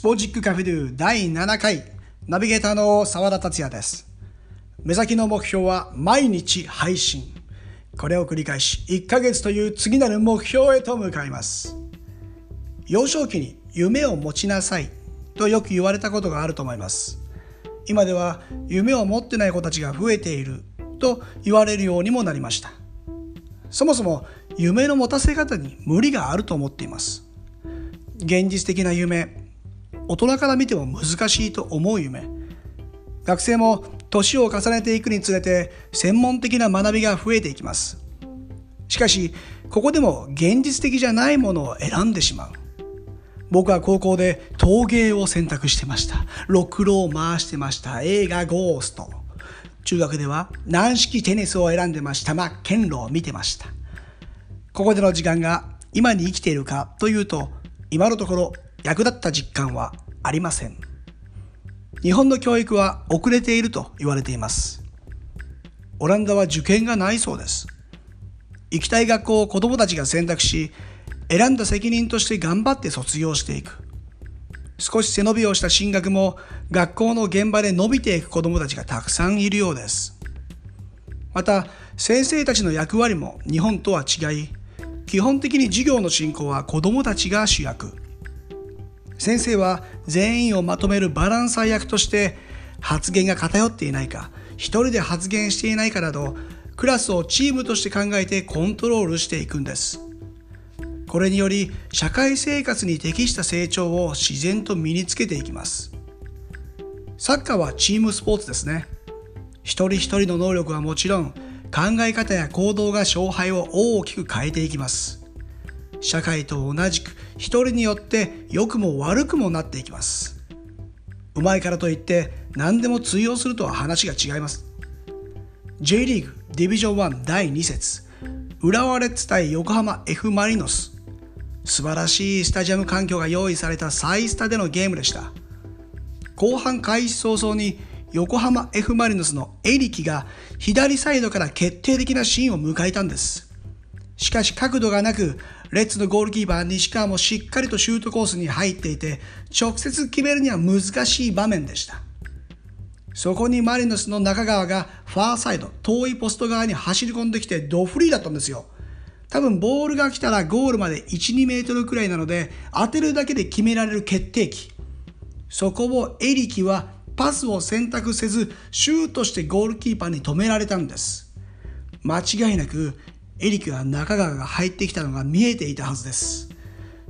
スポジックカフェドゥ第7回ナビゲーターの澤田達也です。目先の目標は毎日配信。これを繰り返し1ヶ月という次なる目標へと向かいます。幼少期に夢を持ちなさいとよく言われたことがあると思います。今では夢を持ってない子たちが増えていると言われるようにもなりました。そもそも夢の持たせ方に無理があると思っています。現実的な夢大人から見ても難しいと思う夢。学生も年を重ねていくにつれて専門的な学びが増えていきます。しかしここでも現実的じゃないものを選んでしまう。僕は高校で陶芸を選択してました。ろくろを回してました。映画ゴースト。中学では軟式テニスを選んでました。マッケンローを見てました。ここでの時間が今に生きているかというと今のところ役立った実感はありません。日本の教育は遅れていると言われています。オランダは受験がないそうです。行きたい学校を子供たちが選択し選んだ責任として頑張って卒業していく。少し背伸びをした進学も学校の現場で伸びていく子供たちがたくさんいるようです。また先生たちの役割も日本とは違い基本的に授業の進行は子供たちが主役。先生は全員をまとめるバランサー役として発言が偏っていないか一人で発言していないかなどクラスをチームとして考えてコントロールしていくんです。これにより社会生活に適した成長を自然と身につけていきます。サッカーはチームスポーツですね。一人一人の能力はもちろん考え方や行動が勝敗を大きく変えていきます。社会と同じく一人によって良くも悪くもなっていきます。うまいからといって何でも通用するとは話が違います。J リーグディビジョン1第2節。浦和レッズ対横浜 F マリノス。素晴らしいスタジアム環境が用意されたサイスタでのゲームでした。後半開始早々に横浜 F マリノスのエリキが左サイドから決定的なシーンを迎えたんです。しかし角度がなくレッツのゴールキーパー西川もしっかりとシュートコースに入っていて、直接決めるには難しい場面でした。そこにマリノスの中川がファーサイド、遠いポスト側に走り込んできてドフリーだったんですよ。多分ボールが来たらゴールまで1、2メートルくらいなので、当てるだけで決められる決定機。そこをエリキはパスを選択せず、シュートしてゴールキーパーに止められたんです。間違いなくエリクや中川が入ってきたのが見えていたはずです。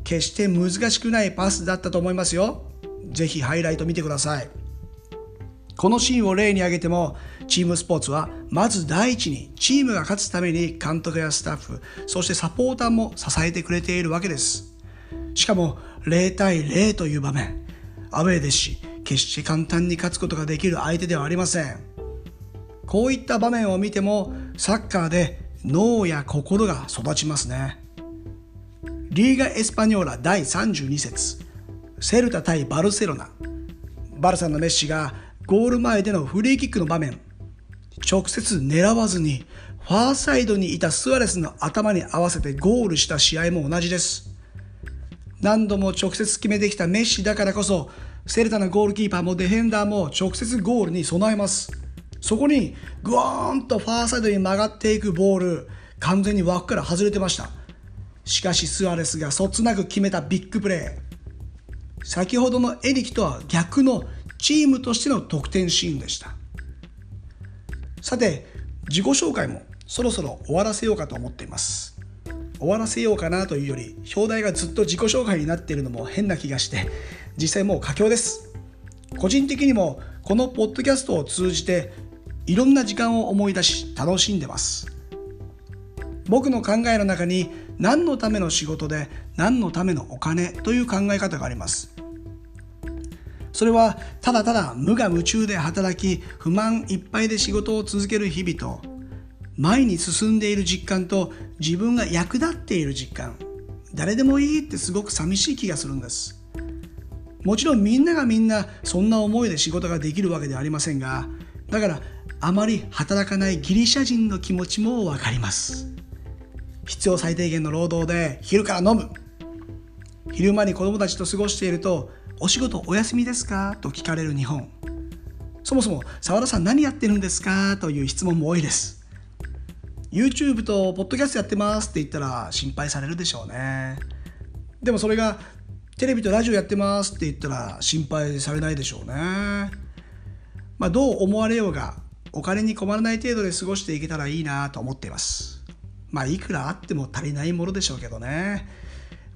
決して難しくないパスだったと思いますよ。ぜひハイライト見てください。このシーンを例に挙げても、チームスポーツはまず第一にチームが勝つために監督やスタッフ、そしてサポーターも支えてくれているわけです。しかも0対0という場面、アウェーですし、決して簡単に勝つことができる相手ではありません。こういった場面を見ても、サッカーで脳や心が育ちますね。リーガ・エスパニョーラ第32節。セルタ対バルセロナ。バルサのメッシがゴール前でのフリーキックの場面。直接狙わずにファーサイドにいたスアレスの頭に合わせてゴールした試合も同じです。何度も直接決めてきたメッシだからこそセルタのゴールキーパーもディフェンダーも直接ゴールに備えます。そこにグワーンとファーサイドに曲がっていくボール完全に枠から外れてました。しかしスアレスがそつなく決めたビッグプレー。先ほどのエリキとは逆のチームとしての得点シーンでした。さて自己紹介もそろそろ終わらせようかと思っています。終わらせようかなというより表題がずっと自己紹介になっているのも変な気がして実際もう佳境です。個人的にもこのポッドキャストを通じていろんな時間を思い出し楽しんでます。僕の考えの中に何のための仕事で何のためのお金という考え方があります。それはただただ無我夢中で働き不満いっぱいで仕事を続ける日々と前に進んでいる実感と自分が役立っている実感。誰でもいいってすごく寂しい気がするんです。もちろんみんながみんなそんな思いで仕事ができるわけではありませんがだからあまり働かないギリシャ人の気持ちもわかります。必要最低限の労働で昼から飲む。昼間に子供たちと過ごしているとお仕事お休みですか？と聞かれる日本そもそも澤田さん何やってるんですか？という質問も多いです。YouTube とポッドキャストやってます。って言ったら心配されるでしょうね。でもそれがテレビとラジオやってます。って言ったら心配されないでしょうね。まあどう思われようがお金に困らない程度で過ごしていけたらいいなと思っていますまあいくらあっても足りないものでしょうけどね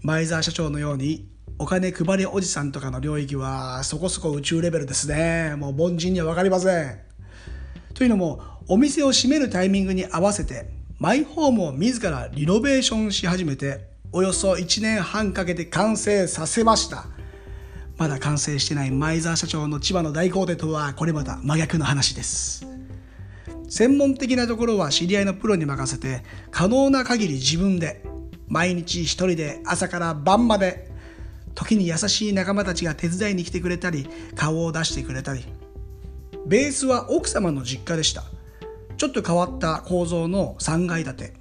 前澤社長のようにお金配りおじさんとかの領域はそこそこ宇宙レベルですね。もう凡人には分かりません。というのも、お店を閉めるタイミングに合わせて、マイホームを自らリノベーションし始めて、およそ1年半かけて完成させました。まだ完成してない前澤社長の千葉の大工程とは、これまた真逆の話です。専門的なところは知り合いのプロに任せて、可能な限り自分で、毎日一人で朝から晩まで時に優しい仲間たちが手伝いに来てくれたり顔を出してくれたり。ベースは奥様の実家でした。ちょっと変わった構造の3階建て。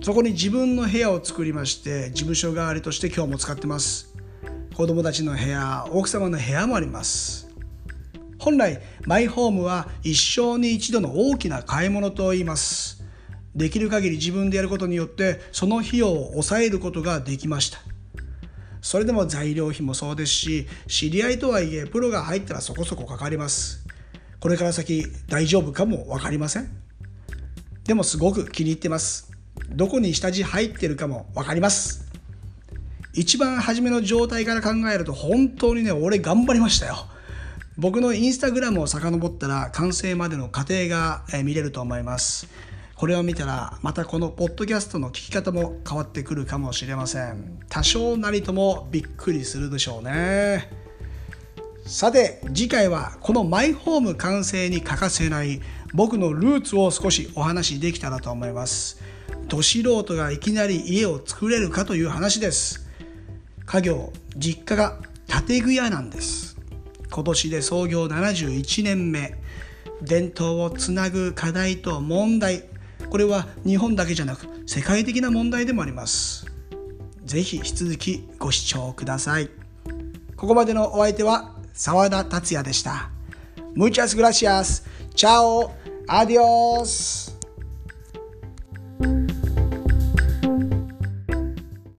そこに自分の部屋を作りまして事務所代わりとして今日も使ってます。子供たちの部屋奥様の部屋もあります。本来マイホームは一生に一度の大きな買い物と言います。できる限り自分でやることによってその費用を抑えることができました。それでも材料費もそうですし知り合いとはいえプロが入ったらそこそこかかります。これから先大丈夫かも分かりません。でもすごく気に入ってます。どこに下地入ってるかも分かります。一番初めの状態から考えると本当にね俺頑張りましたよ。僕のインスタグラムを遡ったら完成までの過程が見れると思います。これを見たらまたこのポッドキャストの聞き方も変わってくるかもしれません。多少なりともびっくりするでしょうね。さて次回はこのマイホーム完成に欠かせない僕のルーツを少しお話しできたらと思います。ど素人がいきなり家を作れるかという話です。家業実家が建具屋なんです。今年で創業71年目伝統をつなぐ課題と問題これは日本だけじゃなく世界的な問題でもありますぜひ引き続きご視聴くださいここまでのお相手は澤田達也でした Muchas gracias. Chao. Adiós.